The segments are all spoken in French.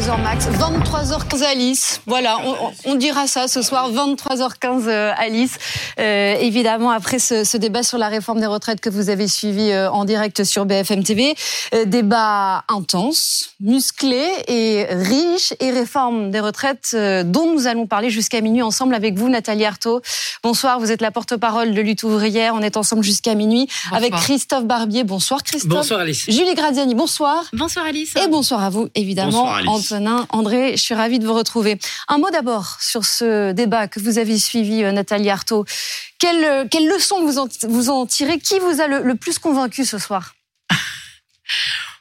22h max, 23h15 Alice. Voilà, on, dira ça ce soir, 23h15 euh, Alice. Euh, évidemment, après ce, débat sur la réforme des retraites que vous avez suivi euh, en direct sur BFM TV, débat intense, musclé et riche, et réforme des retraites dont nous allons parler jusqu'à minuit ensemble avec vous, Nathalie Arthaud. Bonsoir, vous êtes la porte-parole de Lutte ouvrière. On est ensemble jusqu'à minuit avec Christophe Barbier. Bonsoir Christophe. Bonsoir Alice. Julie Graziani, bonsoir. Bonsoir Alice. Et bonsoir à vous, évidemment. André, je suis ravie de vous retrouver. Un mot d'abord sur ce débat que vous avez suivi, euh, Nathalie Arthaud. Quelle, euh, quelle leçon vous en, vous en tirez? Qui vous a le, plus convaincu ce soir?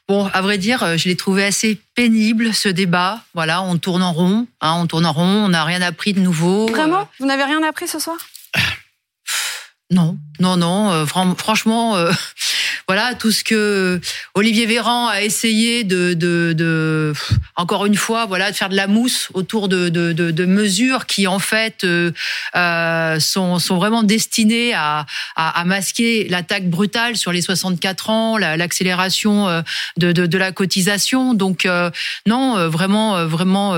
Bon, à vrai dire, euh, je l'ai trouvé assez pénible ce débat. Voilà, on tourne en rond, hein, on tourne en rond, on n'a rien appris de nouveau. Vraiment? Vous n'avez rien appris ce soir? Non, non, non. franchement, voilà tout ce que Olivier Véran a essayé de, de, de encore une fois, voilà, de faire de la mousse autour de, de, de mesures qui en fait euh, euh, sont, sont vraiment destinées à, à, à masquer l'attaque brutale sur les 64 ans, l'accélération euh, de, de, de, la cotisation. Donc non, vraiment, vraiment,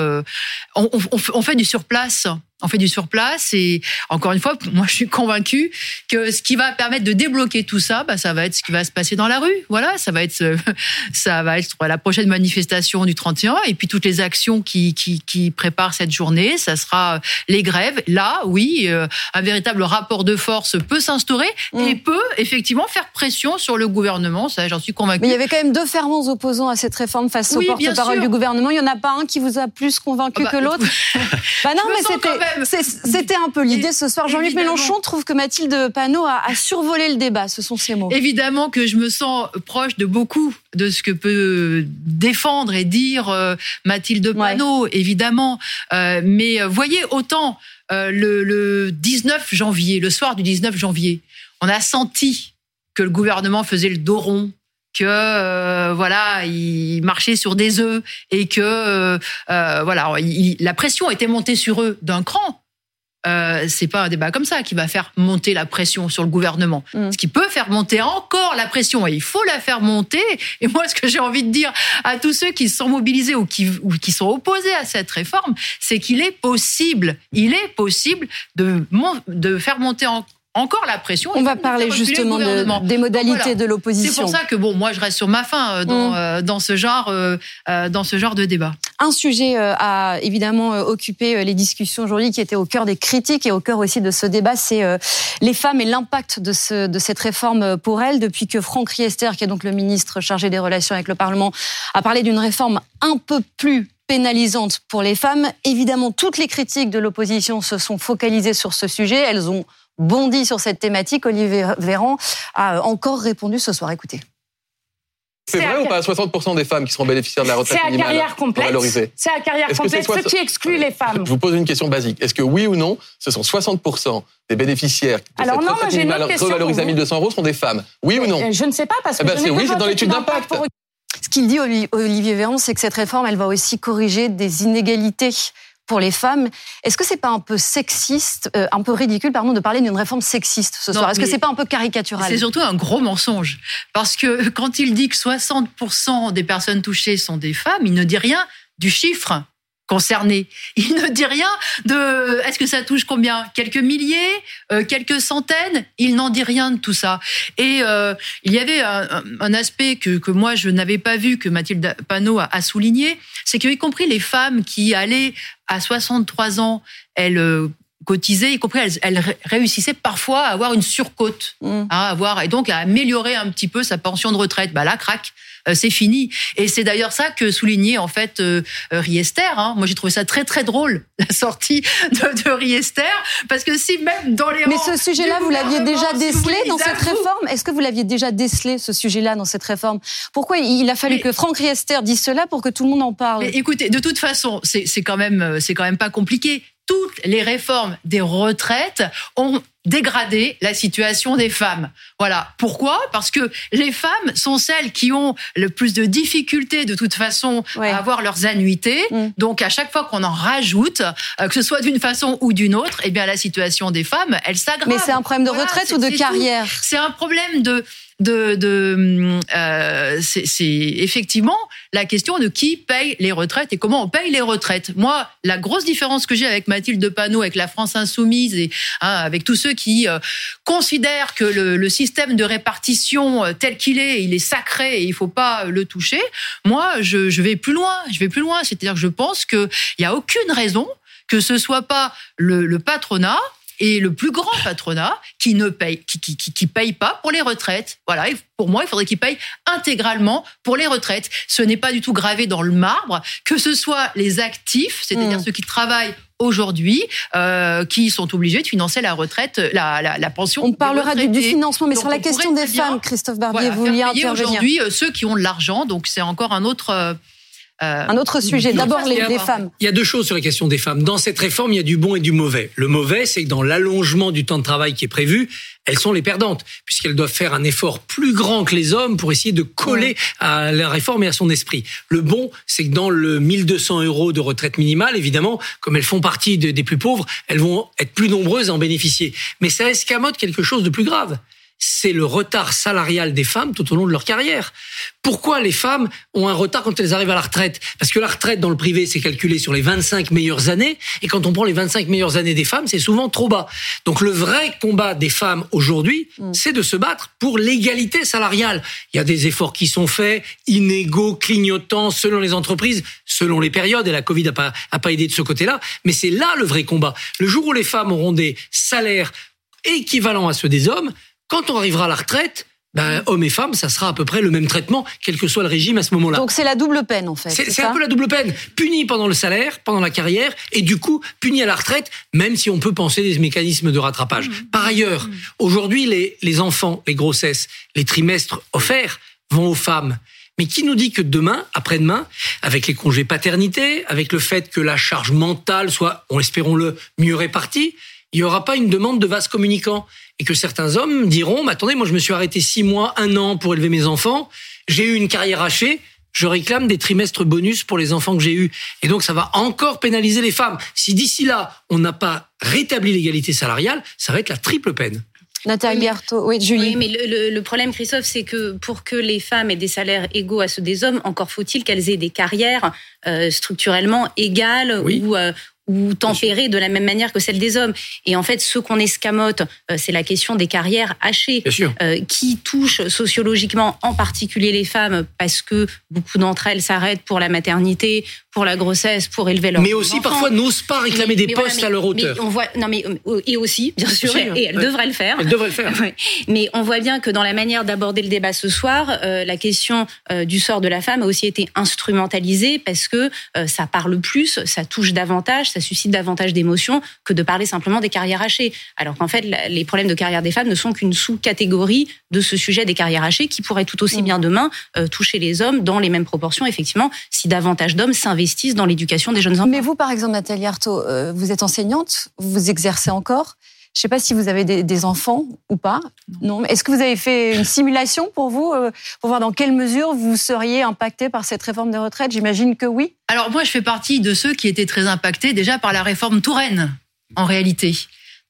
on, on, on fait du surplace on fait du surplace et encore une fois, moi je suis convaincue que ce qui va permettre de débloquer tout ça, bah, ça va être ce qui va se passer dans la rue. Voilà, ça va être ça va être la prochaine manifestation du 31 et puis toutes les actions qui qui, qui préparent cette journée, ça sera les grèves. Là, oui, euh, un véritable rapport de force peut s'instaurer et mm. peut effectivement faire pression sur le gouvernement. Ça, j'en suis convaincue. Mais il y avait quand même deux ferments opposants à cette réforme face au porte-parole du gouvernement. Il y en a pas un qui vous a plus convaincu ah bah, que l'autre. bah non, mais c'était c'était un peu l'idée ce soir. Jean-Luc Mélenchon trouve que Mathilde Panot a, survolé le débat. Ce sont ses mots. Évidemment que je me sens proche de beaucoup de ce que peut défendre et dire euh, Mathilde Panot, évidemment. Euh, mais euh, voyez, autant le, le 19 janvier, le soir du 19 janvier, on a senti que le gouvernement faisait le dos rond, que euh, voilà, il marchait sur des œufs et que euh, euh, voilà, la pression était montée sur eux d'un cran. Euh, c'est pas un débat comme ça qui va faire monter la pression sur le gouvernement. Mm. Ce qui peut faire monter encore la pression, et il faut la faire monter. Et moi, ce que j'ai envie de dire à tous ceux qui sont mobilisés ou qui, ou qui sont opposés à cette réforme, c'est qu'il est possible, il est possible de, de faire monter en, encore la pression. On va parler justement des modalités de l'opposition. C'est pour ça que bon, moi je reste sur ma fin euh, dans, mm. euh, dans ce genre euh, dans ce genre de débat. Un sujet a évidemment occupé les discussions aujourd'hui, qui était au cœur des critiques et au cœur aussi de ce débat, c'est les femmes et l'impact de, ce, de cette réforme pour elles. Depuis que Franck Riester, qui est donc le ministre chargé des relations avec le Parlement, a parlé d'une réforme un peu plus pénalisante pour les femmes. Évidemment, toutes les critiques de l'opposition se sont focalisées sur ce sujet. Elles ont bondi sur cette thématique. Olivier Véran a encore répondu ce soir. Écoutez. C'est vrai ou pas? 60% des femmes qui seront bénéficiaires de la retraite minimale carrière complète. C'est à carrière complète, ce qui exclut les femmes. Je vous pose une question basique. Est-ce que oui ou non, ce sont 60% des bénéficiaires de Alors cette non, retraite minimale revalorisée à 1200 euros sont des femmes Oui ou non? Je ne sais pas parce eh que eh ben, oui, c'est dans l'étude d'impact. Ce qu'il dit Olivier Véran, c'est que cette réforme, elle va aussi corriger des inégalités pour les femmes. Est-ce que c'est pas un peu sexiste, euh, un peu ridicule, pardon, de parler d'une réforme sexiste ce soir? Est-ce que c'est pas un peu caricatural? C'est surtout un gros mensonge, parce que quand il dit que 60% des personnes touchées sont des femmes, il ne dit rien du chiffre concerné. Il ne dit rien de est-ce que ça touche combien? Quelques milliers? Euh, Quelques centaines? Il n'en dit rien de tout ça. Et euh, il y avait un, aspect que, que, moi je n'avais pas vu, que Mathilde Panot a, a souligné, c'est que y compris les femmes qui allaient à 63 ans, elles euh, cotisaient, y compris elles, elles réussissaient parfois à avoir une surcote, mmh. à avoir et donc à améliorer un petit peu sa pension de retraite. Bah là, crac, c'est fini. Et c'est d'ailleurs ça que soulignait en fait euh, euh, Riester. Hein. Moi, j'ai trouvé ça très très drôle la sortie de, de Riester, parce que si même dans les mais ce sujet-là, vous l'aviez déjà décelé dans cette réforme? Est-ce que vous l'aviez déjà décelé ce sujet-là dans cette réforme? Pourquoi il a fallu que Franck Riester dise cela pour que tout le monde en parle? Mais Écoutez, de toute façon, c'est quand même c'est quand même pas compliqué toutes les réformes des retraites ont dégradé la situation des femmes. Voilà. Pourquoi? Parce que les femmes sont celles qui ont le plus de difficultés de toute façon à avoir leurs annuités. Mm. Donc à chaque fois qu'on en rajoute, euh, que ce soit d'une façon ou d'une autre, eh bien la situation des femmes, elle s'aggrave. Mais c'est un problème de retraite ou de carrière? C'est un problème de de, euh, c'est effectivement la question de qui paye les retraites et comment on paye les retraites. Moi, la grosse différence que j'ai avec Mathilde Panot, avec la France insoumise et hein, avec tous ceux qui euh, considèrent que le, système de répartition euh, tel qu'il est, il est sacré et il faut pas le toucher. Moi, je, vais plus loin. Je vais plus loin. C'est-à-dire que je pense qu'il n'y a aucune raison que ce soit pas le patronat et le plus grand patronat qui ne paye, qui, qui, qui, paye pas pour les retraites. Voilà. pour moi, il faudrait qu'il paye intégralement pour les retraites. Ce n'est pas du tout gravé dans le marbre que ce soit les actifs, c'est-à-dire mmh. ceux qui travaillent aujourd'hui euh, qui sont obligés de financer la retraite, la, la, la pension. On parlera du, financement, mais sur la question des femmes, Christophe Barbier, vous vouliez intervenir. Aujourd'hui, euh, ceux qui ont de l'argent, donc c'est encore un autre. Euh, un autre sujet. D'abord, les, femmes. Il y a deux choses sur la question des femmes. Dans cette réforme, il y a du bon et du mauvais. Le mauvais, c'est que dans l'allongement du temps de travail qui est prévu, elles sont les perdantes, puisqu'elles doivent faire un effort plus grand que les hommes pour essayer de coller à la réforme et à son esprit. Le bon, c'est que dans le 1200 euros de retraite minimale, évidemment, comme elles font partie des plus pauvres, elles vont être plus nombreuses à en bénéficier. Mais ça escamote quelque chose de plus grave c'est le retard salarial des femmes tout au long de leur carrière. Pourquoi les femmes ont un retard quand elles arrivent à la retraite? Parce que la retraite dans le privé, c'est calculé sur les 25 meilleures années, et quand on prend les 25 meilleures années des femmes, c'est souvent trop bas. Donc le vrai combat des femmes aujourd'hui, mm. c'est de se battre pour l'égalité salariale. Il y a des efforts qui sont faits, inégaux, clignotants, selon les entreprises, selon les périodes, et la Covid n'a pas, a pas aidé de ce côté-là, mais c'est là le vrai combat. Le jour où les femmes auront des salaires équivalents à ceux des hommes, quand on arrivera à la retraite, ben, hommes et femmes, ça sera à peu près le même traitement, quel que soit le régime à ce moment-là. Donc c'est la double peine en fait. C'est un peu la double peine. Puni pendant le salaire, pendant la carrière, et du coup puni à la retraite, même si on peut penser des mécanismes de rattrapage. Mmh. Par ailleurs, mmh. aujourd'hui les, les enfants, les grossesses, les trimestres offerts vont aux femmes. Mais qui nous dit que demain, après-demain, avec les congés paternité, avec le fait que la charge mentale soit, espérons-le, mieux répartie, il n'y aura pas une demande de vase communicant et que certains hommes diront, mais attendez, moi je me suis arrêté six mois, un an pour élever mes enfants, j'ai eu une carrière hachée, je réclame des trimestres bonus pour les enfants que j'ai eus. Et donc ça va encore pénaliser les femmes. Si d'ici là, on n'a pas rétabli l'égalité salariale, ça va être la triple peine. Nathalie Artaud, oui, Julie. Oui, mais le, problème, Christophe, c'est que pour que les femmes aient des salaires égaux à ceux des hommes, encore faut-il qu'elles aient des carrières euh, structurellement égales ou, euh, ou tempérée de la même manière que celle des hommes. Et en fait, ce qu'on escamote, euh, c'est la question des carrières hachées, euh, qui touchent sociologiquement en particulier les femmes, parce que beaucoup d'entre elles s'arrêtent pour la maternité, pour la grossesse, pour élever leurs Mais aussi parfois n'osent pas réclamer des postes à leur hauteur. on voit, non mais euh, et aussi, bien sûr, et, elles devraient le faire. Elles devraient le faire. Mais on voit bien que dans la manière d'aborder le débat ce soir, la question du sort de la femme a aussi été instrumentalisée parce que ça parle plus, ça touche davantage, ça suscite davantage d'émotions que de parler simplement des carrières hachées. Alors qu'en fait, les problèmes de carrière des femmes ne sont qu'une sous-catégorie de ce sujet des carrières hachées qui pourrait tout aussi mm. bien demain euh, toucher les hommes dans les mêmes proportions, effectivement, si davantage d'hommes s'investissent dans l'éducation des jeunes enfants. Mais vous, par exemple, Nathalie Arthaud, euh, vous êtes enseignante, vous exercez encore. Je ne sais pas si vous avez des, enfants ou pas. Non. Est-ce que vous avez fait une simulation pour vous, euh, pour voir dans quelle mesure vous seriez impacté par cette réforme des retraites J'imagine que oui. Alors moi, je fais partie de ceux qui étaient très impactés déjà par la réforme Touraine, en réalité.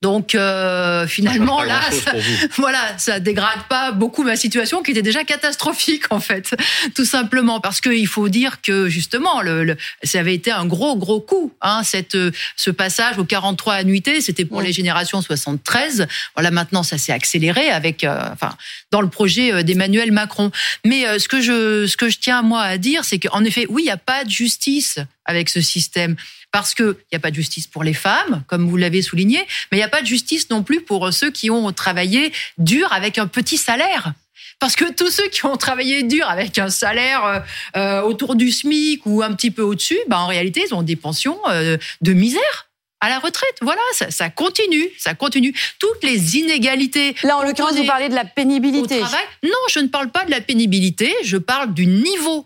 Donc euh, finalement là, ça, voilà, ça dégrade pas beaucoup ma situation qui était déjà catastrophique en fait, tout simplement. Parce qu'il faut dire que justement le, ça avait été un gros gros coup, hein, cette ce passage aux 43 annuités, c'était pour les générations 73. Voilà, maintenant ça s'est accéléré avec, euh, enfin, dans le projet euh, d'Emmanuel Macron. Mais ce que je ce que je tiens moi à dire, c'est qu'en effet, oui, il n'y a pas de justice avec ce système parce qu'il n'y a pas de justice pour les femmes, comme vous l'avez souligné, mais il n'y a pas de justice non plus pour ceux qui ont travaillé dur avec un petit salaire. Parce que tous ceux qui ont travaillé dur avec un salaire euh, euh, autour du SMIC ou un petit peu au-dessus, bah en réalité, ils ont des pensions euh, de misère à la retraite. Voilà, ça, ça, continue, ça continue. Toutes les inégalités. Là, en l'occurrence, vous parlez de la pénibilité. Au travail. Non, je ne parle pas de la pénibilité. Je parle du niveau,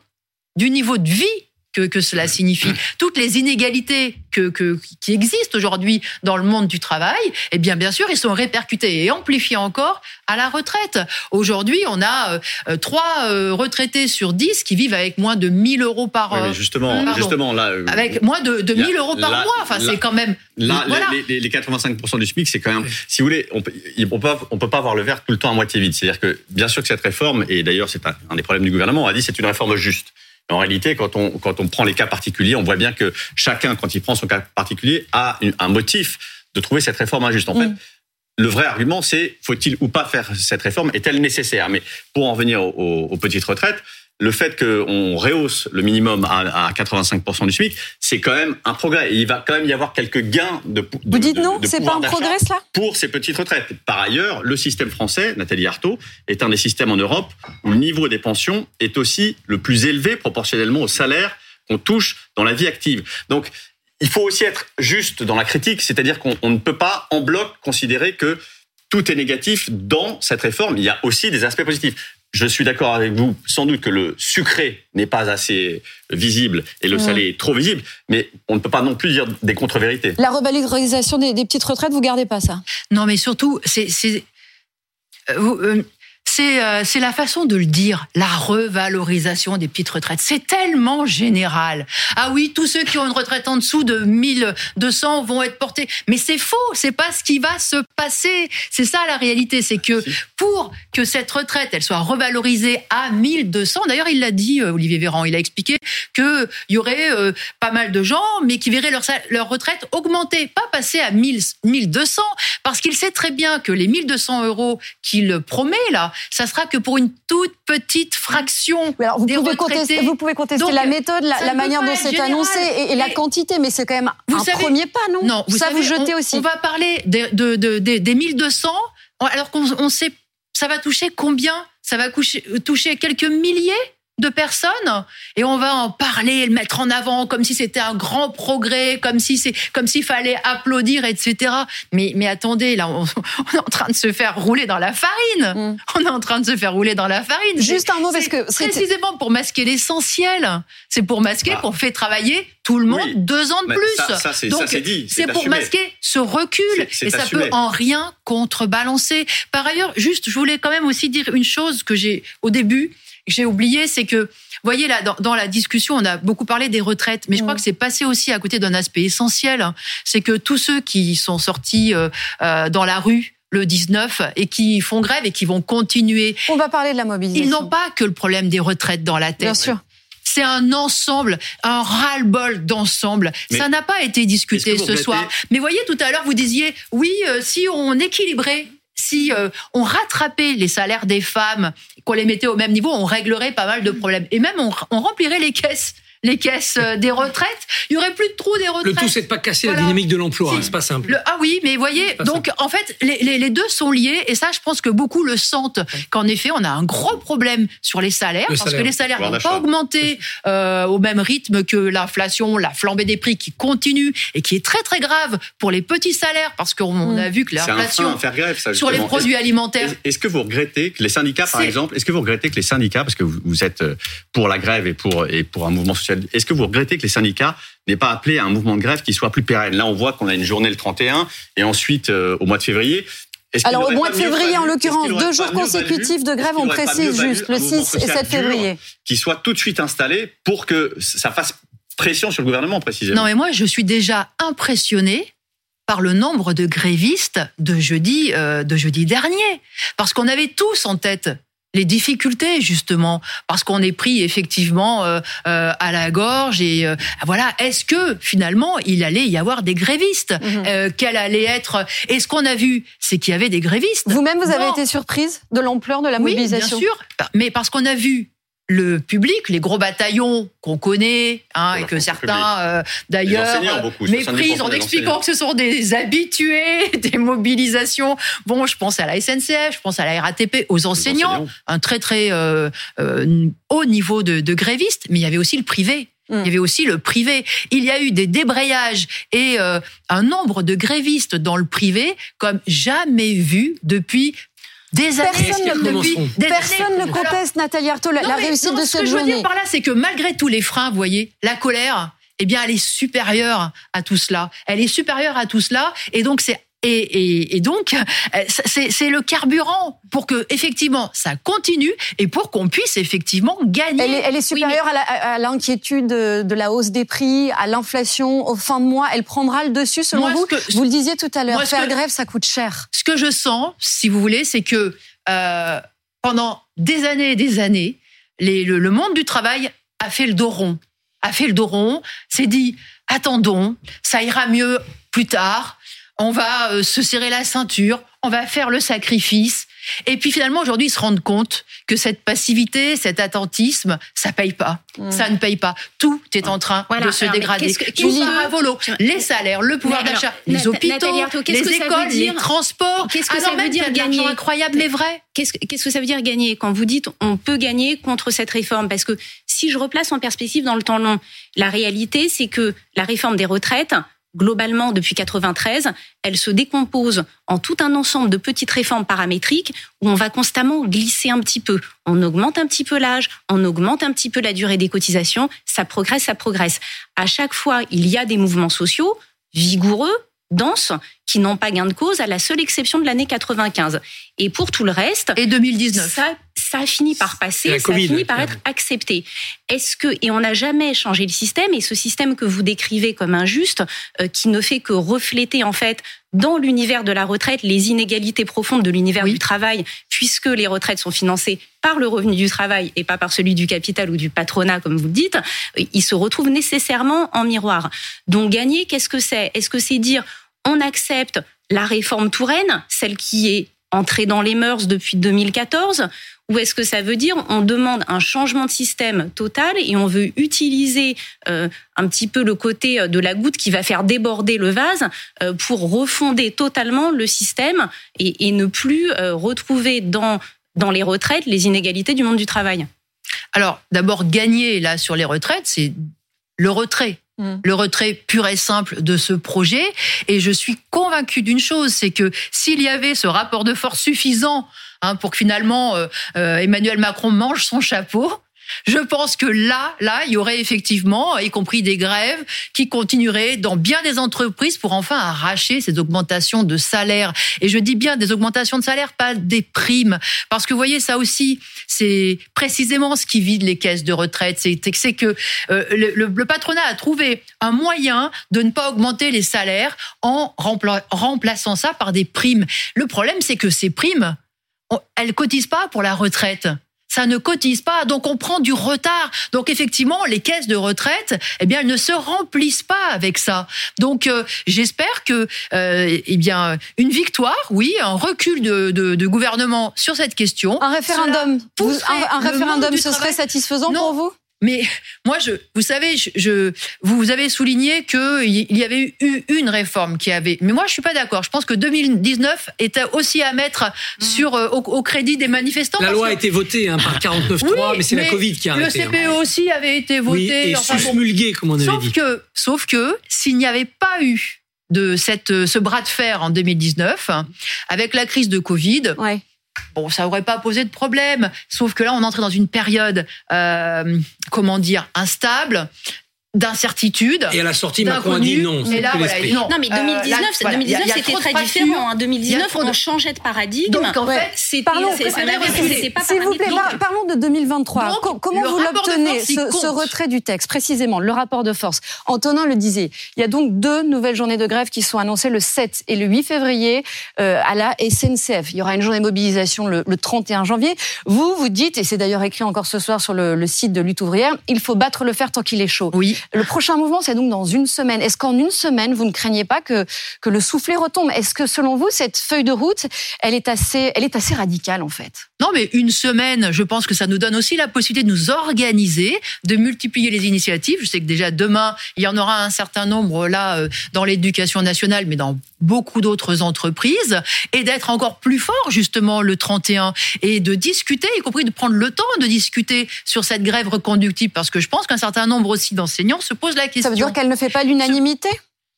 du niveau de vie que, que cela signifie. Toutes les inégalités que, que qui existent aujourd'hui dans le monde du travail, eh bien, bien sûr, ils sont répercutés et amplifiés encore à la retraite. Aujourd'hui, on a euh, trois euh, retraités sur dix qui vivent avec moins de 1000 euros par oui, mais justement, justement là, avec moins de, de 1000 euros par mois. Enfin, c'est quand même là, les, les, 85% du SMIC, c'est quand même, si vous voulez, on peut, on peut, on peut pas avoir le verre tout le temps à moitié vide. C'est-à-dire que bien sûr que cette réforme, et d'ailleurs c'est un, un des problèmes du gouvernement, on a dit c'est une réforme juste. En réalité, quand on, quand on prend les cas particuliers, on voit bien que chacun, quand il prend son cas particulier, a un motif de trouver cette réforme injuste. En fait, mm. le vrai argument, c'est faut-il ou pas faire cette réforme Est-elle nécessaire? Mais pour en venir aux, aux petites retraites, le fait qu'on rehausse le minimum à, 85% du SMIC, c'est quand même un progrès. il va quand même y avoir quelques gains de, de Vous dites non, c'est pas un progrès cela? Pour ces petites retraites. Par ailleurs, le système français, Nathalie Arthaud, est un des systèmes en Europe où le niveau des pensions est aussi le plus élevé proportionnellement au salaire qu'on touche dans la vie active. Donc, il faut aussi être juste dans la critique, c'est-à-dire qu'on ne peut pas en bloc considérer que tout est négatif dans cette réforme. Il y a aussi des aspects positifs je suis d'accord avec vous, sans doute que le sucré n'est pas assez visible et le salé est trop visible, mais on ne peut pas non plus dire des contre-vérités. La revalorisation des, petites retraites, vous gardez pas ça? Non, mais surtout, c'est euh, euh, euh, c'est la façon de le dire, la revalorisation des petites retraites. C'est tellement général. Ah oui, tous ceux qui ont une retraite en dessous de 1200 vont être portés. Mais c'est faux, c'est pas ce qui va se passer. C'est ça la réalité, c'est que pour que cette retraite, elle soit revalorisée à 1200, d'ailleurs il l'a dit, euh, Olivier Véran, il a expliqué qu'il y aurait euh, pas mal de gens, mais qui verraient leur, leur retraite augmenter, pas passer à 1200, parce qu'il sait très bien que les 1200 euros qu'il promet là, ça sera que pour une toute petite fraction vous des pouvez Contester, vous pouvez contester la méthode, la, manière dont c'est annoncé et, la quantité, mais c'est quand même un premier pas, non Non, vous ça vous jetez aussi. On va parler de, de, de, des 1200, alors qu'on sait ça va toucher combien? Ça va toucher quelques milliers? De personnes et on va en parler, le mettre en avant comme si c'était un grand progrès, comme si c'est comme s'il fallait applaudir, etc. Mais mais attendez, là on, est en train de se faire rouler dans la farine. Mm. On est en train de se faire rouler dans la farine. Juste un mot parce que précisément pour masquer l'essentiel, c'est pour masquer ah. qu'on fait travailler tout le monde deux ans de plus. Ça, ça Donc c'est pour masquer ce recul et ça peut en rien contrebalancer. Par ailleurs, juste je voulais quand même aussi dire une chose que j'ai au début j'ai oublié, c'est que, voyez là, dans, la discussion, on a beaucoup parlé des retraites, mais je crois que c'est passé aussi à côté d'un aspect essentiel, hein. c'est que tous ceux qui sont sortis euh, euh, dans la rue le 19 et qui font grève et qui vont continuer. On va parler de la mobilisation. Ils n'ont pas que le problème des retraites dans la tête. Bien sûr. C'est un ensemble, un ras-le-bol d'ensemble. Ça n'a pas été discuté ce soir. Mais voyez, tout à l'heure, vous disiez, oui, euh, si on équilibrait si euh, on rattrapait les salaires des femmes, qu'on les mettait au même niveau, on réglerait pas mal de problèmes. Et même, on, on remplirait les caisses les caisses euh, des retraites, il y aurait plus de trous des retraites. Le tout, c'est de pas casser la dynamique de l'emploi. Hein, c'est pas simple. ah oui, mais voyez, donc en fait, les, les, deux sont liés, et ça, je pense que beaucoup le sentent. Qu'en effet, on a un gros problème sur les salaires, parce que les salaires n'ont pas augmenté euh, au même rythme que l'inflation, la flambée des prix qui continue et qui est très très grave pour les petits salaires, parce qu'on mm. a vu que l'inflation sur les produits alimentaires. Est-ce que vous regrettez que les syndicats, par exemple, est-ce que vous regrettez que les syndicats, parce que vous, vous êtes euh, pour la grève et pour et pour un mouvement social est-ce que vous regrettez que les syndicats n'aient pas appelé à un mouvement de grève qui soit plus pérenne? Là, on voit qu'on a une journée le 31 et ensuite euh, au mois de février. Alors au mois de février, en l'occurrence, deux jours consécutifs de grève, on précise juste, le 6 et 7 février. Qui soit tout de suite installé pour que ça fasse pression sur le gouvernement, précisément? Non, mais moi, je suis déjà impressionné par le nombre de grévistes de jeudi, euh, de jeudi dernier. Parce qu'on avait tous en tête les difficultés justement parce qu'on est pris effectivement euh, euh, à la gorge et euh, voilà. Est-ce que finalement il allait y avoir des grévistes mhm. quelle allait être et ce qu'on a vu c'est qu'il y avait des grévistes. Vous-même vous avez été surprise de l'ampleur de la mobilisation oui, bien sûr. Mais parce qu'on a vu le public, les gros bataillons qu'on connaît, hein, et que certains euh, d'ailleurs méprisent en expliquant que ce sont des habitués des mobilisations. Bon, je pense à la SNCF, je pense à la RATP, aux enseignants, un très très euh, euh, haut niveau de, de grévistes, mais il y avait aussi le privé. Mm. Il y avait aussi le privé. Il y a eu des débrayages et un nombre de grévistes dans le privé comme jamais vu depuis des années. Personne, ne, personne ne conteste, Nathalie Arthaud, la, réussite de cette journée. Ce que je veux dire par là, c'est que malgré tous les freins, vous voyez, la colère, eh bien, elle est supérieure à tout cela. Elle est supérieure à tout cela, et donc c'est et, donc, euh, c'est le carburant pour que effectivement ça continue et pour qu'on puisse effectivement gagner. Elle est, supérieure à l'inquiétude de, la hausse des prix, à l'inflation au fin de mois. Elle prendra le dessus selon vous. vous le disiez tout à l'heure, faire grève, ça coûte cher. Ce que je sens, si vous voulez, c'est que euh, pendant des années et des années, le, monde du travail a fait le dos rond, a fait le dos rond, s'est dit attendons, ça ira mieux plus tard on va euh, se serrer la ceinture, on va faire le sacrifice. Et puis finalement, aujourd'hui, ils se rendent compte que cette passivité, cet attentisme, ça paye pas. Mm. Ça ne paye pas. Tout est en train de se dégrader. Que, les salaires, le pouvoir d'achat, les hôpitaux, les écoles, les transports. Qu'est-ce que ça veut dire gagner incroyable, mais vrai. Qu'est-ce que ça veut dire gagner quand vous dites on peut gagner contre cette réforme Parce que si je replace en perspective dans le temps long, la réalité, c'est que la réforme des retraites, globalement depuis 93, elle se décompose en tout un ensemble de petites réformes paramétriques où on va constamment glisser un petit peu. On augmente un petit peu l'âge, on augmente un petit peu la durée des cotisations, ça progresse, ça progresse. À chaque fois, il y a des mouvements sociaux vigoureux, denses, qui n'ont pas gain de cause, à la seule exception de l'année 95. Et pour tout le reste, et 2019, ça, ça a fini par passer, ça a fini par être accepté. Est-ce que et on n'a jamais changé le système et ce système que vous décrivez comme injuste, euh, qui ne fait que refléter en fait dans l'univers de la retraite les inégalités profondes de l'univers du travail, puisque les retraites sont financées par le revenu du travail et pas par celui du capital ou du patronat, comme vous le dites, il se retrouve nécessairement en miroir. Donc gagner, qu'est-ce que c'est? Est-ce que c'est dire on accepte la réforme Touraine, celle qui est entrée dans les mœurs depuis 2014 ou est-ce que ça veut dire on demande un changement de système total et on veut utiliser euh, un petit peu le côté euh, de la goutte qui va faire déborder le vase euh, pour refonder totalement le système et, et ne plus retrouver dans dans les retraites les inégalités du monde du travail? Alors d'abord gagner là sur les retraites, c'est le retrait Mm. le retrait pur et simple de ce projet. Et je suis convaincue d'une chose, c'est que s'il y avait ce rapport de force suffisant hein, pour que finalement euh, euh, Emmanuel Macron mange son chapeau, je pense que là, là, il y aurait effectivement, y compris des grèves, qui continueraient dans bien des entreprises pour enfin arracher ces augmentations de salaire. Et je dis bien des augmentations de salaire, pas des primes, parce que vous voyez, ça aussi, c'est précisément ce qui vide les caisses de retraite. C'est que euh, le, patronat a trouvé un moyen de ne pas augmenter les salaires en remplaçant ça par des primes. Le problème, c'est que ces primes, elles cotisent pas pour la retraite ça ne cotise pas, donc on prend du retard. Donc effectivement, les caisses de retraite, eh bien, elles ne se remplissent pas avec ça. Donc euh, j'espère que, euh, eh bien, une victoire, oui, un recul de, de, gouvernement sur cette question. Un référendum, un, référendum, ce serait satisfaisant pour vous? Mais moi, je, vous savez, je, vous avez souligné qu'il y avait eu une réforme qui avait. Mais moi, je suis pas d'accord. Je pense que 2019 était aussi à mettre sur euh, au, crédit des manifestants. La loi a été votée hein, par 49.3, mais c'est la Covid qui a arrêté. Le CPE aussi avait été voté. Oui, et enfin, comme on avait sauf dit. Que, sauf que s'il n'y avait pas eu de cette, ce bras de fer en 2019, avec la crise de Covid, ouais bon, ça aurait pas posé de problème. Sauf que là, on entrait dans une période, euh, comment dire, instable d'incertitude. Et à la sortie, Macron a dit non. Là, non. non. mais 2019, euh, 2019 c'était très différent. En hein. 2019, on changeait de paradigme. Donc, en fait, c'est parlons, ça pas S'il vous plaît, parlons de 2023. comment vous l'obtenez, ce, retrait du texte, précisément, le rapport de force Antonin le disait, il y a donc deux nouvelles journées de grève qui sont annoncées le 7 et le 8 février euh, à la SNCF. Il y aura une journée de mobilisation le, 31 janvier. Vous, vous dites, et c'est d'ailleurs écrit encore ce soir sur le, le site de Lutte ouvrière, il faut battre le fer tant qu'il est chaud. Oui. Le prochain mouvement, c'est donc dans une semaine. Est-ce qu'en une semaine, vous ne craignez pas que, que le soufflet retombe? Est-ce que selon vous, cette feuille de route, elle est assez, elle est assez radicale en fait? Non, mais une semaine, je pense que ça nous donne aussi la possibilité de nous organiser, de multiplier les initiatives. Je sais que déjà demain, il y en aura un certain nombre là euh, dans l'éducation nationale, mais dans beaucoup d'autres entreprises, et d'être encore plus fort justement le 31 et de discuter, y compris de prendre le temps de discuter sur cette grève reconductible, parce que je pense qu'un certain nombre aussi d'enseignants se posent la question. Ça veut dire qu'elle ne fait pas l'unanimité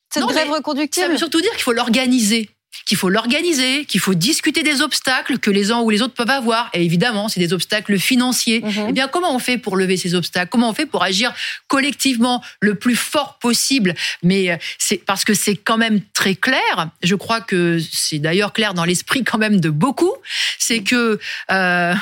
cette grève reconductible Ça veut surtout dire qu'il faut l'organiser. Qu'il faut l'organiser, qu'il faut discuter des obstacles que les uns ou les autres peuvent avoir. Et évidemment, c'est des obstacles financiers. Mhm. Eh bien, comment on fait pour lever ces obstacles? Comment on fait pour agir collectivement le plus fort possible? Mais euh, c'est parce que c'est quand même très clair. Je crois que c'est d'ailleurs clair dans l'esprit quand même de beaucoup. C'est que euh,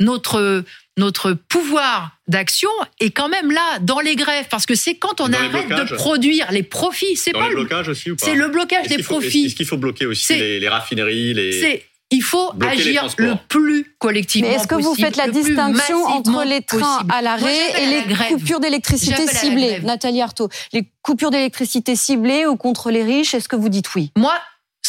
notre notre pouvoir d'action est quand même là dans les grèves. Parce que c'est quand on arrête de produire les profits, c'est pas le blocage aussi ou pas C'est le blocage des profits. Est-ce qu'il faut bloquer aussi les, raffineries, les il faut agir le plus collectivement Mais est-ce que vous faites la distinction entre les trains à l'arrêt et les coupures d'électricité ciblées Nathalie Arthaud, les coupures d'électricité ciblées ou contre les riches, est-ce que vous dites oui? Moi,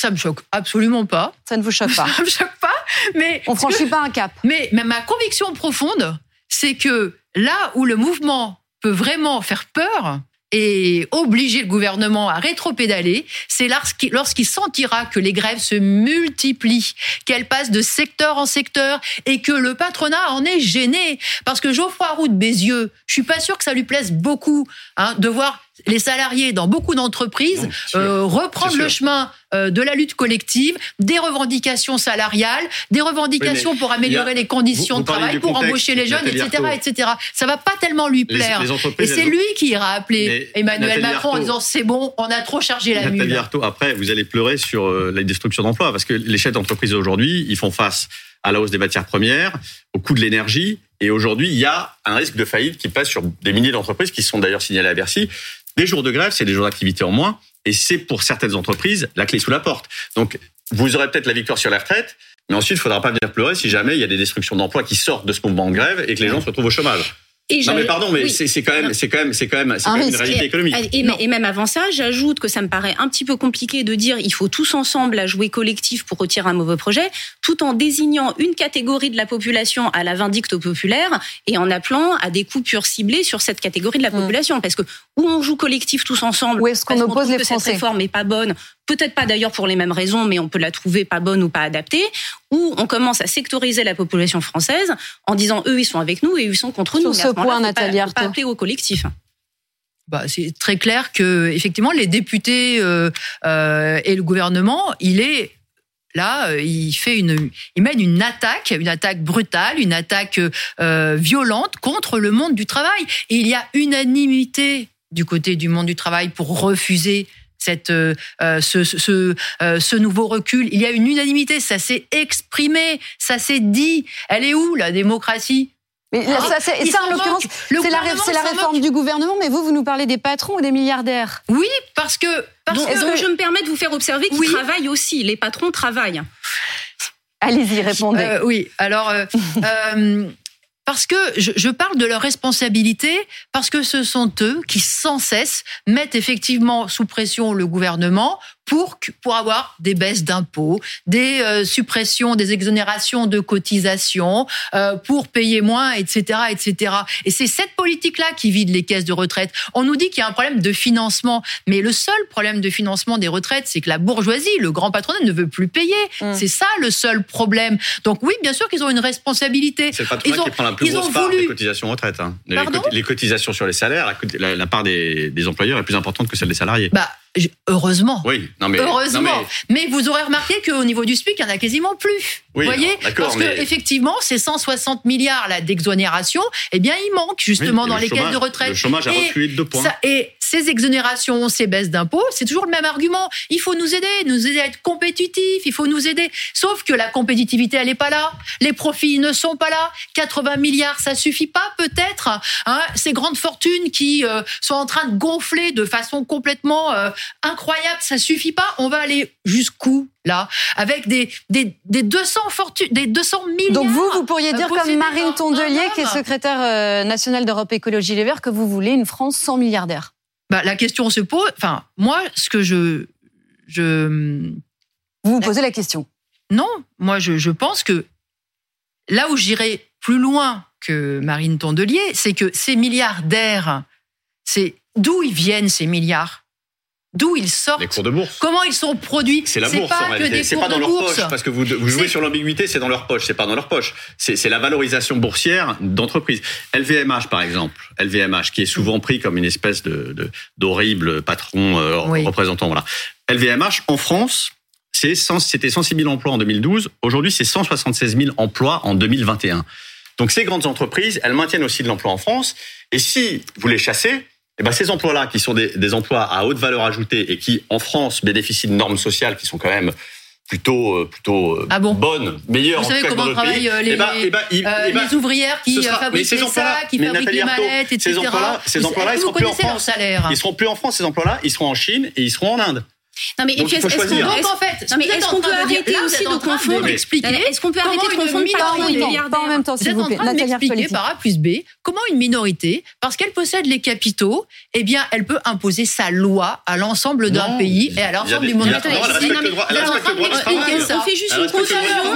ça me choque absolument pas. Ça ne vous choque pas Ça me choque pas, mais on franchit pas un cap. Mais, mais ma conviction profonde, c'est que là où le mouvement peut vraiment faire peur, et obliger le gouvernement à rétropédaler, c'est lorsqu'il sentira que les grèves se multiplient, qu'elles passent de secteur en secteur et que le patronat en est gêné. Parce que Geoffroy Roux de Bézieux, je suis pas sûr que ça lui plaise beaucoup hein, de voir les salariés dans beaucoup d'entreprises euh, reprendre le chemin euh, de la lutte collective, des revendications salariales, des revendications pour améliorer les conditions de travail, pour embaucher les jeunes, etc., etc. Ça va pas tellement lui plaire. et c'est lui qui ira appeler Emmanuel Macron en disant c'est bon, on a trop chargé la Nathalie Arthaud, après, vous allez pleurer sur euh, la destruction d'emplois parce que les chefs d'entreprise aujourd'hui, ils font face à la hausse des matières premières, au coût de l'énergie. Et aujourd'hui, il y a un risque de faillite qui passe sur des milliers d'entreprises qui sont d'ailleurs signalées à Bercy. Des jours de grève, c'est des jours d'activité en moins. Et c'est pour certaines entreprises la clé sous la porte. Donc, vous aurez peut-être la victoire sur la retraite, mais ensuite, il faudra pas venir pleurer si jamais il y a des destructions d'emplois qui sortent de ce mouvement de grève et que les gens se retrouvent au chômage non mais pardon, mais c'est quand même, c'est quand même, c'est quand même, c'est une réalité économique. Et, même avant ça, j'ajoute que ça me paraît un petit peu compliqué de dire il faut tous ensemble à jouer collectif pour retirer un mauvais projet, tout en désignant une catégorie de la population à la vindicte populaire et en appelant à des coupures ciblées sur cette catégorie de la mm. population, parce que où on joue collectif tous ensemble, où est-ce qu'on oppose les Français Cette réforme n'est pas bonne, peut-être pas d'ailleurs pour les mêmes raisons, mais on peut la trouver pas bonne ou pas adaptée, où on commence à sectoriser la population française en disant eux ils sont avec nous et ils sont contre nous. Sur ce point, Nathalie. Pas appeler au collectif. Bah, c'est très clair que effectivement les députés euh, euh, et le gouvernement, il est là, euh, il fait une, il mène une attaque, une attaque brutale, une attaque violente contre le monde du travail. Et il y a unanimité du côté du monde du travail pour refuser cette, euh, euh, ce, ce, euh, ce, nouveau recul. Il y a une unanimité, ça s'est exprimé, ça s'est dit. Elle est où la démocratie? Mais ça, c'est, en l'occurrence, c'est la, la réforme du gouvernement, mais vous, vous nous parlez des patrons ou des milliardaires? Oui, parce que... Parce que... je me permets de vous faire observer qu'ils travaillent aussi. Les patrons travaillent. Allez-y, répondez. oui, alors... parce que je, parle de leur responsabilité, parce que ce sont eux qui sans cesse mettent effectivement sous pression le gouvernement pour, pour avoir des baisses d'impôts, des euh, suppressions, des exonérations de cotisations, euh, pour payer moins, etc., etc. Et c'est cette politique-là qui vide les caisses de retraite. On nous dit qu'il y a un problème de financement, mais le seul problème de financement des retraites, c'est que la bourgeoisie, le grand patronat, ne veut plus payer. Mmh. C'est ça le seul problème. Donc oui, bien sûr qu'ils ont une responsabilité. C'est le patronat qui prend la plus grosse part des cotisations retraite. Hein. Les, cotisations sur les salaires, la, part des, des, employeurs est plus importante que celle des salariés. Bah, Heureusement. Oui, non mais, heureusement. mais... vous aurez remarqué qu'au niveau du SPIC, il n'y en a quasiment plus. vous voyez Parce que effectivement, ces 160 milliards d'exonération, eh bien, ils manquent justement dans les caisses de retraite. Le chômage a reculé de deux points. et ces exonérations, ces baisses d'impôts, c'est toujours le même argument. Il faut nous aider, nous aider à être compétitifs, il faut nous aider. Sauf que la compétitivité, elle n'est pas là. Les profits ne sont pas là. 80 milliards, ça suffit pas peut-être. Hein ces grandes fortunes qui euh, sont en train de gonfler de façon complètement euh, incroyable, ça suffit pas. On va aller jusqu'où là? Avec des des, des 200 fortunes, des 200 milliards. Donc vous, vous pourriez dire comme Marine Tondelier, qui est secrétaire euh, nationale d'Europe Écologie Les Verts, que vous voulez une France sans milliardaires bah, la question se pose. Enfin, moi, ce que je. je vous vous posez la question Non, moi, je, je pense que là où j'irai plus loin que Marine Tondelier, c'est que ces milliardaires, c'est d'où ils viennent ces milliards? D'où ils sortent Les cours de bourse. Comment ils sont produits C'est la bourse pas en réalité. C'est pas dans leur poche parce que vous, vous jouez sur l'ambiguïté. C'est dans leur poche. C'est pas dans leur poche. C'est la valorisation boursière d'entreprises. LVMH par exemple. LVMH qui est souvent pris comme une espèce de d'horrible patron euh, représentant. Voilà. LVMH en France, c'était 106 000 emplois en 2012. Aujourd'hui, c'est 176 000 emplois en 2021. Donc ces grandes entreprises, elles maintiennent aussi de l'emploi en France. Et si vous les chassez, eh ben ces emplois-là, qui sont des, des, emplois à haute valeur ajoutée et qui, en France, bénéficient de normes sociales qui sont quand même plutôt euh, plutôt euh, ah bon bonnes, meilleures. Vous savez comment travaillent les, euh, les ouvrières qui fabriquent les sacs, qui fabriquent les mallettes, etc. Ces emplois-là, ces emplois-là, ils seront plus en France. Ils seront plus en France. Ces emplois-là, ils seront en Chine et ils seront en Inde. Non mais est-ce qu'on en fait, non, mais est-ce qu'on peut arrêter aussi de confondre Est-ce qu'on peut arrêter de confondre et Pas en même temps, s'il vous plaît. m'expliquer par A plus B comment une minorité, parce qu'elle possède les capitaux, eh bien, elle peut imposer sa loi à l'ensemble d'un pays et à l'ensemble du monde. On fait juste une pause.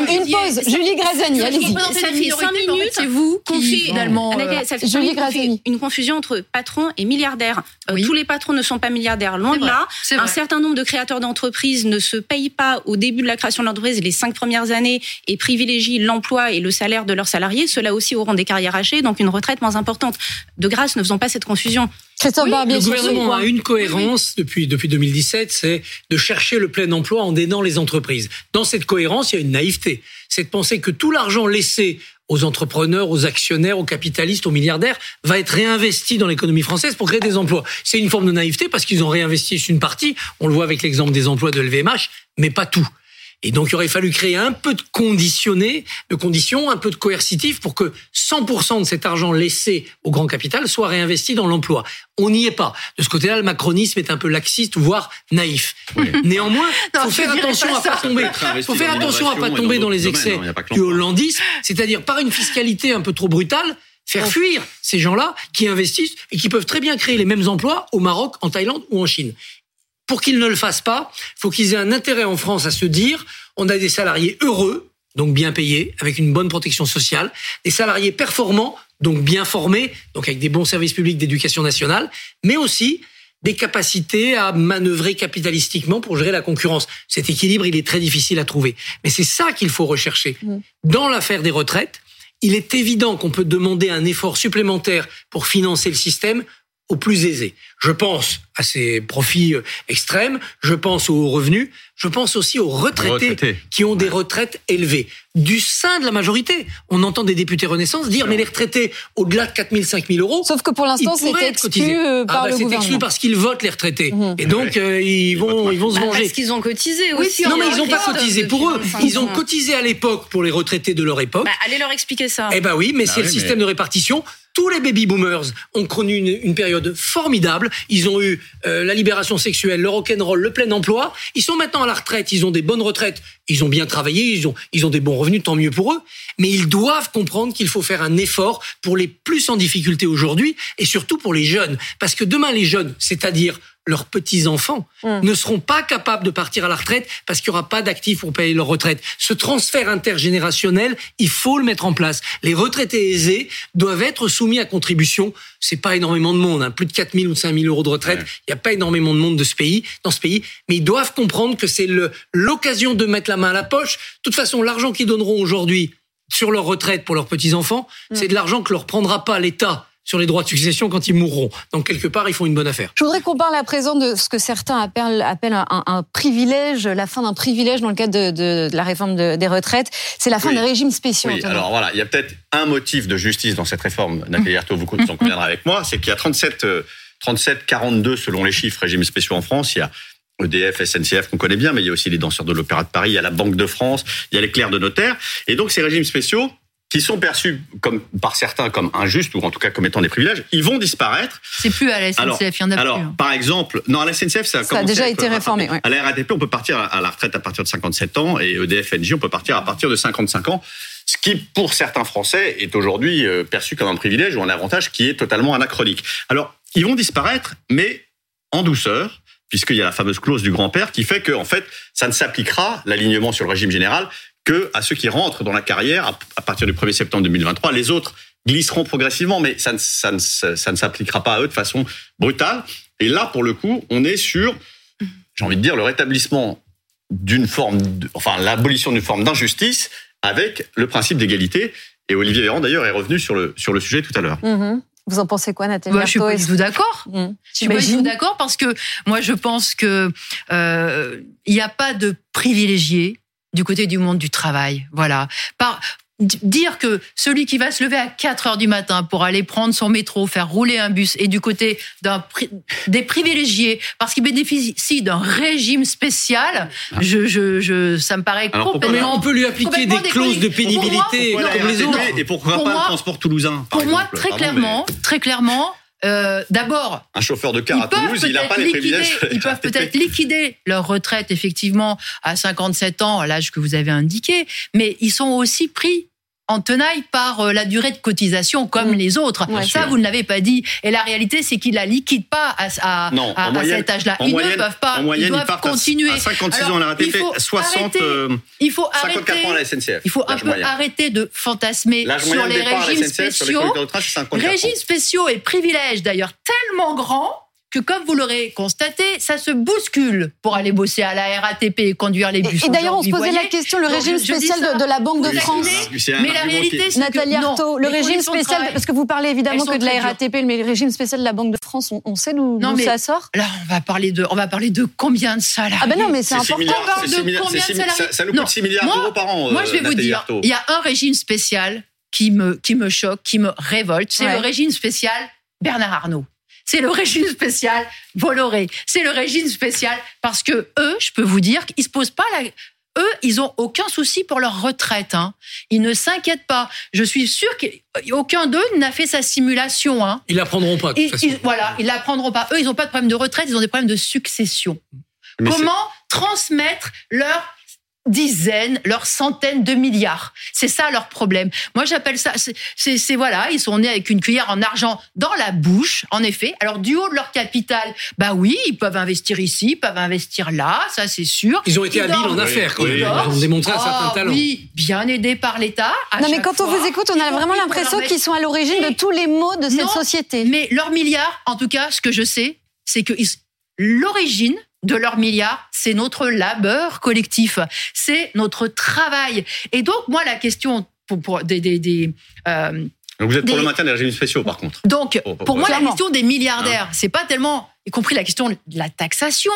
Une pause. Julie Grazani, allez-y. Ça fait cinq minutes. C'est vous qui finalement. Julie Grazani. Une confusion entre patron et milliardaire. Tous les patrons ne sont pas milliardaires, loin de là. Un certain nombre de créateurs d'entreprise ne se payent pas au début de la création de l'entreprise les cinq premières années et privilégient l'emploi et le salaire de leurs salariés, ceux-là aussi auront des carrières hachées, donc une retraite moins importante. De grâce, ne faisons pas cette confusion. Barbier, le gouvernement a une cohérence depuis depuis 2017, c'est de chercher le plein emploi en aidant les entreprises. Dans cette cohérence, il y a une naïveté, c'est de penser que tout l'argent laissé aux entrepreneurs, aux actionnaires, aux capitalistes, aux milliardaires, va être réinvesti dans l'économie française pour créer des emplois. C'est une forme de naïveté parce qu'ils ont réinvesti une partie, on le voit avec l'exemple des emplois de LVMH, mais pas tout. Et donc, il aurait fallu créer un peu de conditionné, de conditions, un peu de coercitif pour que 100% de cet argent laissé au grand capital soit réinvesti dans l'emploi. On n'y est pas. De ce côté-là, le macronisme est un peu laxiste, voire naïf. Néanmoins, il faut faire attention à pas tomber. Faut faire attention à pas tomber dans les excès du hollandisme, c'est-à-dire par une fiscalité un peu trop brutale, faire fuir ces gens-là qui investissent et qui peuvent très bien créer les mêmes emplois au Maroc, en Thaïlande ou en Chine. Pour qu'ils ne le fassent pas, il faut qu'ils aient un intérêt en France à se dire on a des salariés heureux, donc bien payés, avec une bonne protection sociale, des salariés performants, donc bien formés, donc avec des bons services publics d'éducation nationale, mais aussi des capacités à manœuvrer capitalistiquement pour gérer la concurrence. Cet équilibre, il est très difficile à trouver. Mais c'est ça qu'il faut rechercher. Mmh. Dans l'affaire des retraites, il est évident qu'on peut demander un effort supplémentaire pour financer le système aux plus aisés. Je pense à ces profits euh, extrêmes, je pense aux revenus, je pense aussi aux retraités, qui ont des retraites élevées. Du sein de la majorité, on entend des députés Renaissance dire mais les retraités au-delà de 4 000, 5 000 euros, sauf que pour l'instant c'est exclu euh, par ah bah, le C'est exclu parce qu'ils votent les retraités mmh. et donc euh, ils vont ils vont se bah, venger. Parce qu'ils ont cotisé aussi. non mais ils n'ont pas cotisé pour eux. Ils ont cotisé à l'époque pour les retraités de leur époque. Bah, allez leur expliquer ça. Eh ben oui, mais c'est le système de répartition tous les baby boomers ont connu une, période formidable. Ils ont eu euh, la libération sexuelle, le rock'n'roll, le plein emploi. Ils sont maintenant à la retraite. Ils ont des bonnes retraites. Ils ont bien travaillé. Ils ont, ils ont des bons revenus. Tant mieux pour eux. Mais ils doivent comprendre qu'il faut faire un effort pour les plus en difficulté aujourd'hui et surtout pour les jeunes. Parce que demain, les jeunes, c'est-à-dire leurs petits-enfants hum. ne seront pas capables de partir à la retraite parce qu'il n'y aura pas d'actifs pour payer leur retraite. Ce transfert intergénérationnel, il faut le mettre en place. Les retraités aisés doivent être soumis à contribution. C'est pas énormément de monde, hein. plus de 4 000 ou 5 000 euros de retraite. Il n'y a pas énormément de monde de ce pays, dans ce pays, mais ils doivent comprendre que c'est l'occasion de mettre la main à la poche. De toute façon, l'argent qu'ils donneront aujourd'hui sur leur retraite pour leurs petits-enfants, hum. c'est de l'argent que leur prendra pas l'État sur les droits de succession quand ils mourront. Donc quelque part, ils font une bonne affaire. Je voudrais qu'on parle à présent de ce que certains appellent, un, privilège, la fin d'un privilège dans le cadre de, la réforme des retraites. C'est la fin des régimes spéciaux. Oui, alors voilà, il y a peut-être un motif de justice dans cette réforme. Nathalie Arthaud, vous en conviendrez avec moi, c'est qu'il y a 37, 37, 42 selon les chiffres régimes spéciaux en France. Il y a EDF, SNCF qu'on connaît bien, mais il y a aussi les danseurs de l'Opéra de Paris, il y a la Banque de France, il y a les clercs de notaire. Et donc ces régimes spéciaux, qui sont perçus comme par certains comme injustes ou en tout cas comme étant des privilèges, ils vont disparaître. C'est plus à la SNCF, il y en a alors, plus. Hein. par exemple, non à la SNCF ça a, ça a déjà été réformé. À la RATP, on peut partir à la retraite à partir de 57 ans et EDF, NJ, on peut partir à partir de 55 ans. Ce qui, pour certains Français, est aujourd'hui euh, perçu comme un privilège ou un avantage qui est totalement anachronique. Alors, ils vont disparaître, mais en douceur, puisqu'il y a la fameuse clause du grand-père qui fait que, en fait, ça ne s'appliquera, l'alignement sur le régime général, que à ceux qui rentrent dans la carrière à, partir du 1er septembre 2023. Les autres glisseront progressivement, mais ça ne, ça ne, s'appliquera pas à eux de façon brutale. Et là, pour le coup, on est sur, j'ai envie de dire, le rétablissement d'une forme, enfin l'abolition d'une forme d'injustice avec le principe d'égalité. Et Olivier Véran, d'ailleurs, est revenu sur le, sur le sujet tout à l'heure. Mm-hmm. Vous en pensez quoi, Nathalie bah, Je suis pas du tout d'accord. Mmh. Je suis pas du tout d'accord parce que moi, je pense que euh, il n'y a pas de privilégiés du côté du monde du travail. Voilà. Par, dire que celui qui va se lever à 4 heures du matin pour aller prendre son métro, faire rouler un bus, est du côté d'un des privilégiés parce qu'il bénéficie d'un régime spécial, ah. je, je, je, ça me paraît complètement. on peut lui appliquer des clauses de pénibilité comme les autres. Et pourquoi pas le transport toulousain Pour moi, très clairement, très clairement, euh, d'abord, un chauffeur de car à Toulouse, il n'a pas les privilèges. Ils peuvent peut-être liquider leur retraite effectivement à 57 ans, l'âge que vous avez indiqué, mais ils sont aussi pris en tenaille par euh, la durée de cotisation comme mm. les autres. ça, vous ne l'avez pas dit. Et la réalité, c'est qu'ils la liquident pas à, à, à, cet âge-là. Ils ne peuvent pas. En moyenne, ils doivent continuer. À 56 ans, la RATP, 60, il faut 54 arrêter, ans à la SNCF. Il faut un peu arrêter de fantasmer sur les régimes spéciaux. Régimes spéciaux et privilèges d'ailleurs tellement grands que, comme vous l'aurez constaté, ça se bouscule pour aller bosser à la RATP et conduire les bus. Et, d'ailleurs, on se posait la question, le régime spécial de, la Banque de France. Mais la réalité, c'est Nathalie Arthaud, le régime spécial, parce que vous parlez évidemment que de la RATP, mais le régime spécial de la Banque de France, on, sait d'où ça sort? Là, on va parler de, on va parler de combien de salariés Ah ben non, mais c'est important. Ça nous coûte 6 milliards d'euros par an. Moi, je vais vous dire, il y a un régime spécial qui me, qui me choque, qui me révolte. C'est le régime spécial Bernard Arnault c'est le régime spécial Bolloré. C'est le régime spécial parce que eux, je peux vous dire qu'ils se posent pas la, eux, ils ont aucun souci pour leur retraite. Hein. Ils ne s'inquiètent pas. Je suis sûre qu'aucun d'eux n'a fait sa simulation. Hein. Ils l'apprendront pas. De toute ils, voilà, ils l'apprendront pas. Eux, ils n'ont pas de problème de retraite, ils ont des problèmes de succession. Comment transmettre leur dizaines, leurs centaines de milliards. C'est ça leur problème. Moi, j'appelle ça, c'est voilà, ils sont nés avec une cuillère en argent dans la bouche, en effet. Alors, du haut de leur capital, bah oui, ils peuvent investir ici, ils peuvent investir là, ça c'est sûr. Ils ont été habiles en affaires, quand Ils ont démontré un certain ah talent. Oui, bien aidés par l'État. Non, mais quand on vous écoute, on a vraiment l'impression qu'ils sont à l'origine de tous les maux de cette société. Mais leurs milliards, en tout cas, ce que je sais, c'est que l'origine de leurs milliards, c'est notre labeur collectif, c'est notre travail. Et donc, moi, la question pour, pour des, des, des euh, vous êtes pour le maintien des régimes spéciaux, par contre. Donc, pour, moi, la question des milliardaires, hein c'est pas tellement, y compris la question de la taxation,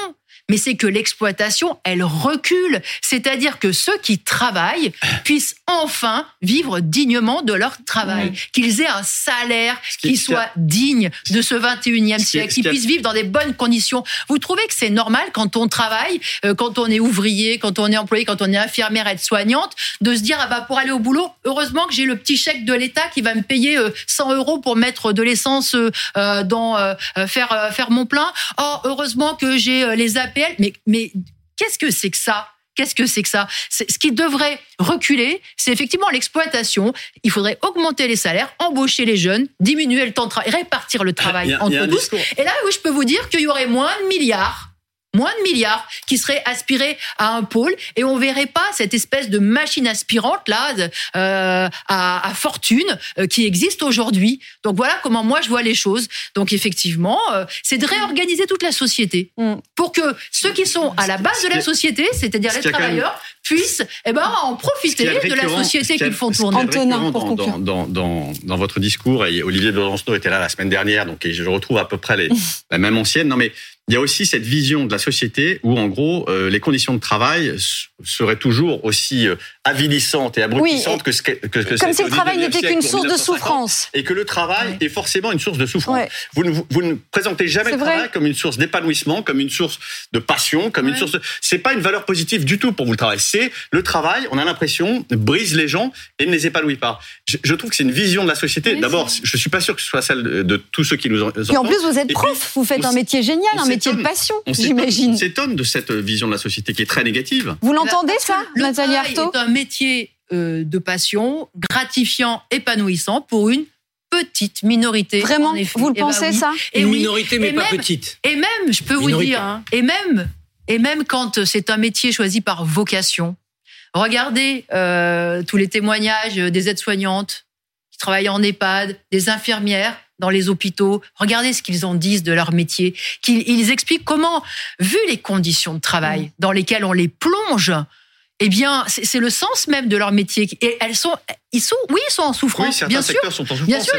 mais c'est que l'exploitation, elle recule. C'est-à-dire que ceux qui travaillent puissent enfin vivre dignement de leur travail, qu'ils aient un salaire qui, soit digne de ce 21e siècle, qu'ils puissent vivre dans des bonnes conditions. Vous trouvez que c'est normal quand on travaille, euh, quand on est ouvrier, quand on est employé, quand on est infirmière, être soignante, de se dire ah bah pour aller au boulot, heureusement que j'ai le petit chèque de l'État qui va me payer 100 euh, euros pour mettre de l'essence euh, dans faire faire mon plein. Oh heureusement que j'ai les mais, mais qu'est-ce que c'est que ça? Qu'est-ce que c'est que ça? Ce qui devrait reculer, c'est effectivement l'exploitation. Il faudrait augmenter les salaires, embaucher les jeunes, diminuer le temps de travail, répartir le travail entre tous. Et là, oui, je peux vous dire qu'il y aurait moins de milliards moins de milliards qui seraient aspirés à un pôle et on verrait pas cette espèce de machine aspirante là euh, à, à, fortune euh, qui existe aujourd'hui. Donc voilà comment moi je vois les choses. Donc effectivement, euh, c'est de réorganiser toute la société mm. pour que ceux qui sont à la base de la société, c'est-à-dire les travailleurs, puissent eh ben en profiter de la société qu'ils font tourner. dans, dans, dans, dans, votre discours, et Olivier Besancenot était là la semaine dernière, donc je retrouve à peu près les, la même ancienne. Non mais il y a aussi cette vision de la société où, en gros, euh, les conditions de travail seraient toujours aussi euh, avilissantes et abrutissantes que ce que, que, que Comme si le travail n'était qu'une source de souffrance. Et que le travail est forcément une source de souffrance. Vous, ne, vous ne présentez jamais le travail comme une source d'épanouissement, comme une source de passion, comme une source de... C'est pas une valeur positive du tout pour vous le travail. C'est le travail, on a l'impression, brise les gens et ne les épanouit pas. Je, je trouve que c'est une vision de la société. D'abord, je suis pas sûr que ce soit celle de, tous ceux qui nous entendent. Et en plus, vous êtes prof, vous faites un métier génial, métier de passion, j'imagine. On s'étonne de cette vision de la société qui est très négative. Vous l'entendez ça, Nathalie Arthaud C'est un métier euh, de passion, gratifiant, épanouissant pour une petite minorité. Vraiment, vous le eh ben pensez ça Une minorité, mais pas petite. Et même, je peux vous dire, hein, et même, et même quand c'est un métier choisi par vocation, regardez euh, tous les témoignages des aides-soignantes qui travaillent en EHPAD, des infirmières dans les hôpitaux. Regardez ce qu'ils en disent de leur métier. Qu'ils ils expliquent comment, vu les conditions de travail dans lesquelles on les plonge, eh bien, c'est le sens même de leur métier. Et elles sont, ils sont, oui, ils sont en souffrance. Oui, bien sûr, sont en souffrance. Bien sûr,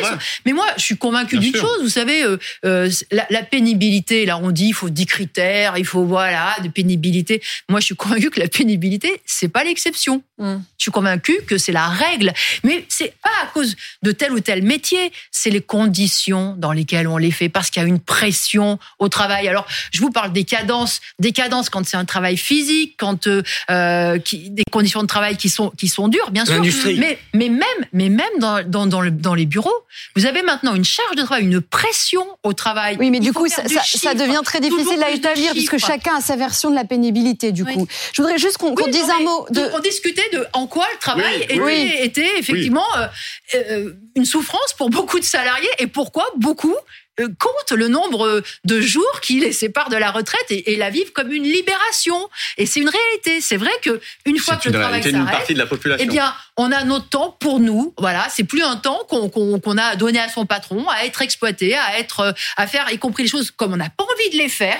mais moi, je suis convaincu d'une chose. Vous savez, euh, euh, la, la, pénibilité. Là, on dit, il faut 10 critères, il faut voilà de pénibilité. Moi, je suis convaincu que la pénibilité, c'est pas l'exception. Mm. Je suis convaincu que c'est la règle. Mais c'est pas à cause de tel ou tel métier, c'est les conditions dans lesquelles on les fait, parce qu'il y a une pression au travail. Alors, je vous parle des cadences, des cadences quand c'est un travail physique, quand euh, qui, des conditions de travail qui sont qui sont dures, bien sûr. Mais mais même mais même dans dans dans, le, dans les bureaux, vous avez maintenant une charge de travail, une pression au travail. Oui, mais du coup, ça, ça, devient très difficile à établir puisque chacun a sa version de la pénibilité. Du coup, je voudrais juste qu'on dise un mot. De... On discutait de en quoi le travail était, était, effectivement euh, euh, une souffrance pour beaucoup de salariés et pourquoi beaucoup compte le nombre de jours qui les séparent de la retraite et, la vivent comme une libération. Et c'est une réalité. C'est vrai que une fois que le travail s'arrête, eh bien, on a notre temps pour nous. Voilà, c'est plus un temps qu'on a donné à son patron, à être exploité, à être, à faire, y compris les choses comme on n'a pas envie de les faire.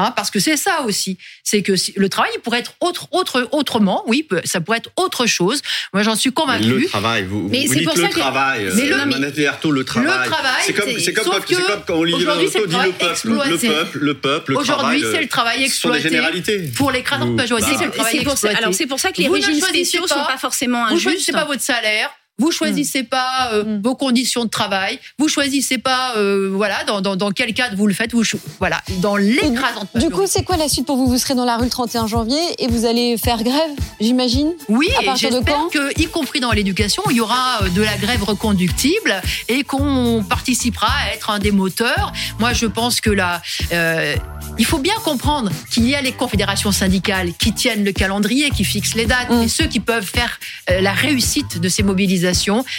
Hein, parce que c'est ça aussi. C'est que le travail pourrait être autre, autre, autrement. Oui, ça pourrait être autre chose. Moi, j'en suis convaincu. Le travail, vous, mais vous dites pour le travail. Mais le, le travail. Le travail. C'est comme, c'est comme, comme, quand Olivier Manotto dit le peuple, le peuple, le peuple, Aujourd'hui, c'est le travail exploité. Ce sont des généralités. Pour l'écrasante majorité, c'est le travail exploité. Alors, c'est pour ça que les régimes spéciaux ne sont pas forcément injustes. Vous choisissez pas votre salaire. Vous choisissez pas euh, mm. vos conditions de travail. Vous choisissez pas, euh, voilà, dans, dans, dans, quel cadre vous le faites. Vous, voilà, dans l'écrasante Du coup, c'est quoi la suite pour vous? Vous serez dans la rue le 31 janvier et vous allez faire grève, j'imagine? Oui, à partir de quand? que, y compris dans l'éducation, il y aura euh, de la grève reconductible et qu'on participera à être un des moteurs. Moi, je pense que là, euh, il faut bien comprendre qu'il y a les confédérations syndicales qui tiennent le calendrier, qui fixent les dates, mm. et ceux qui peuvent faire la réussite de ces mobilisations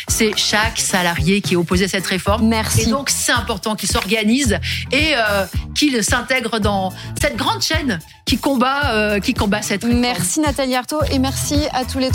c'est chaque salarié qui est opposé à cette réforme. Merci. Et donc, c'est important qu'il s'organise et euh, qu'il s'intègre dans cette grande chaîne qui combat, euh, qui combat cette réforme. Merci Nathalie Arthaud et merci à tous les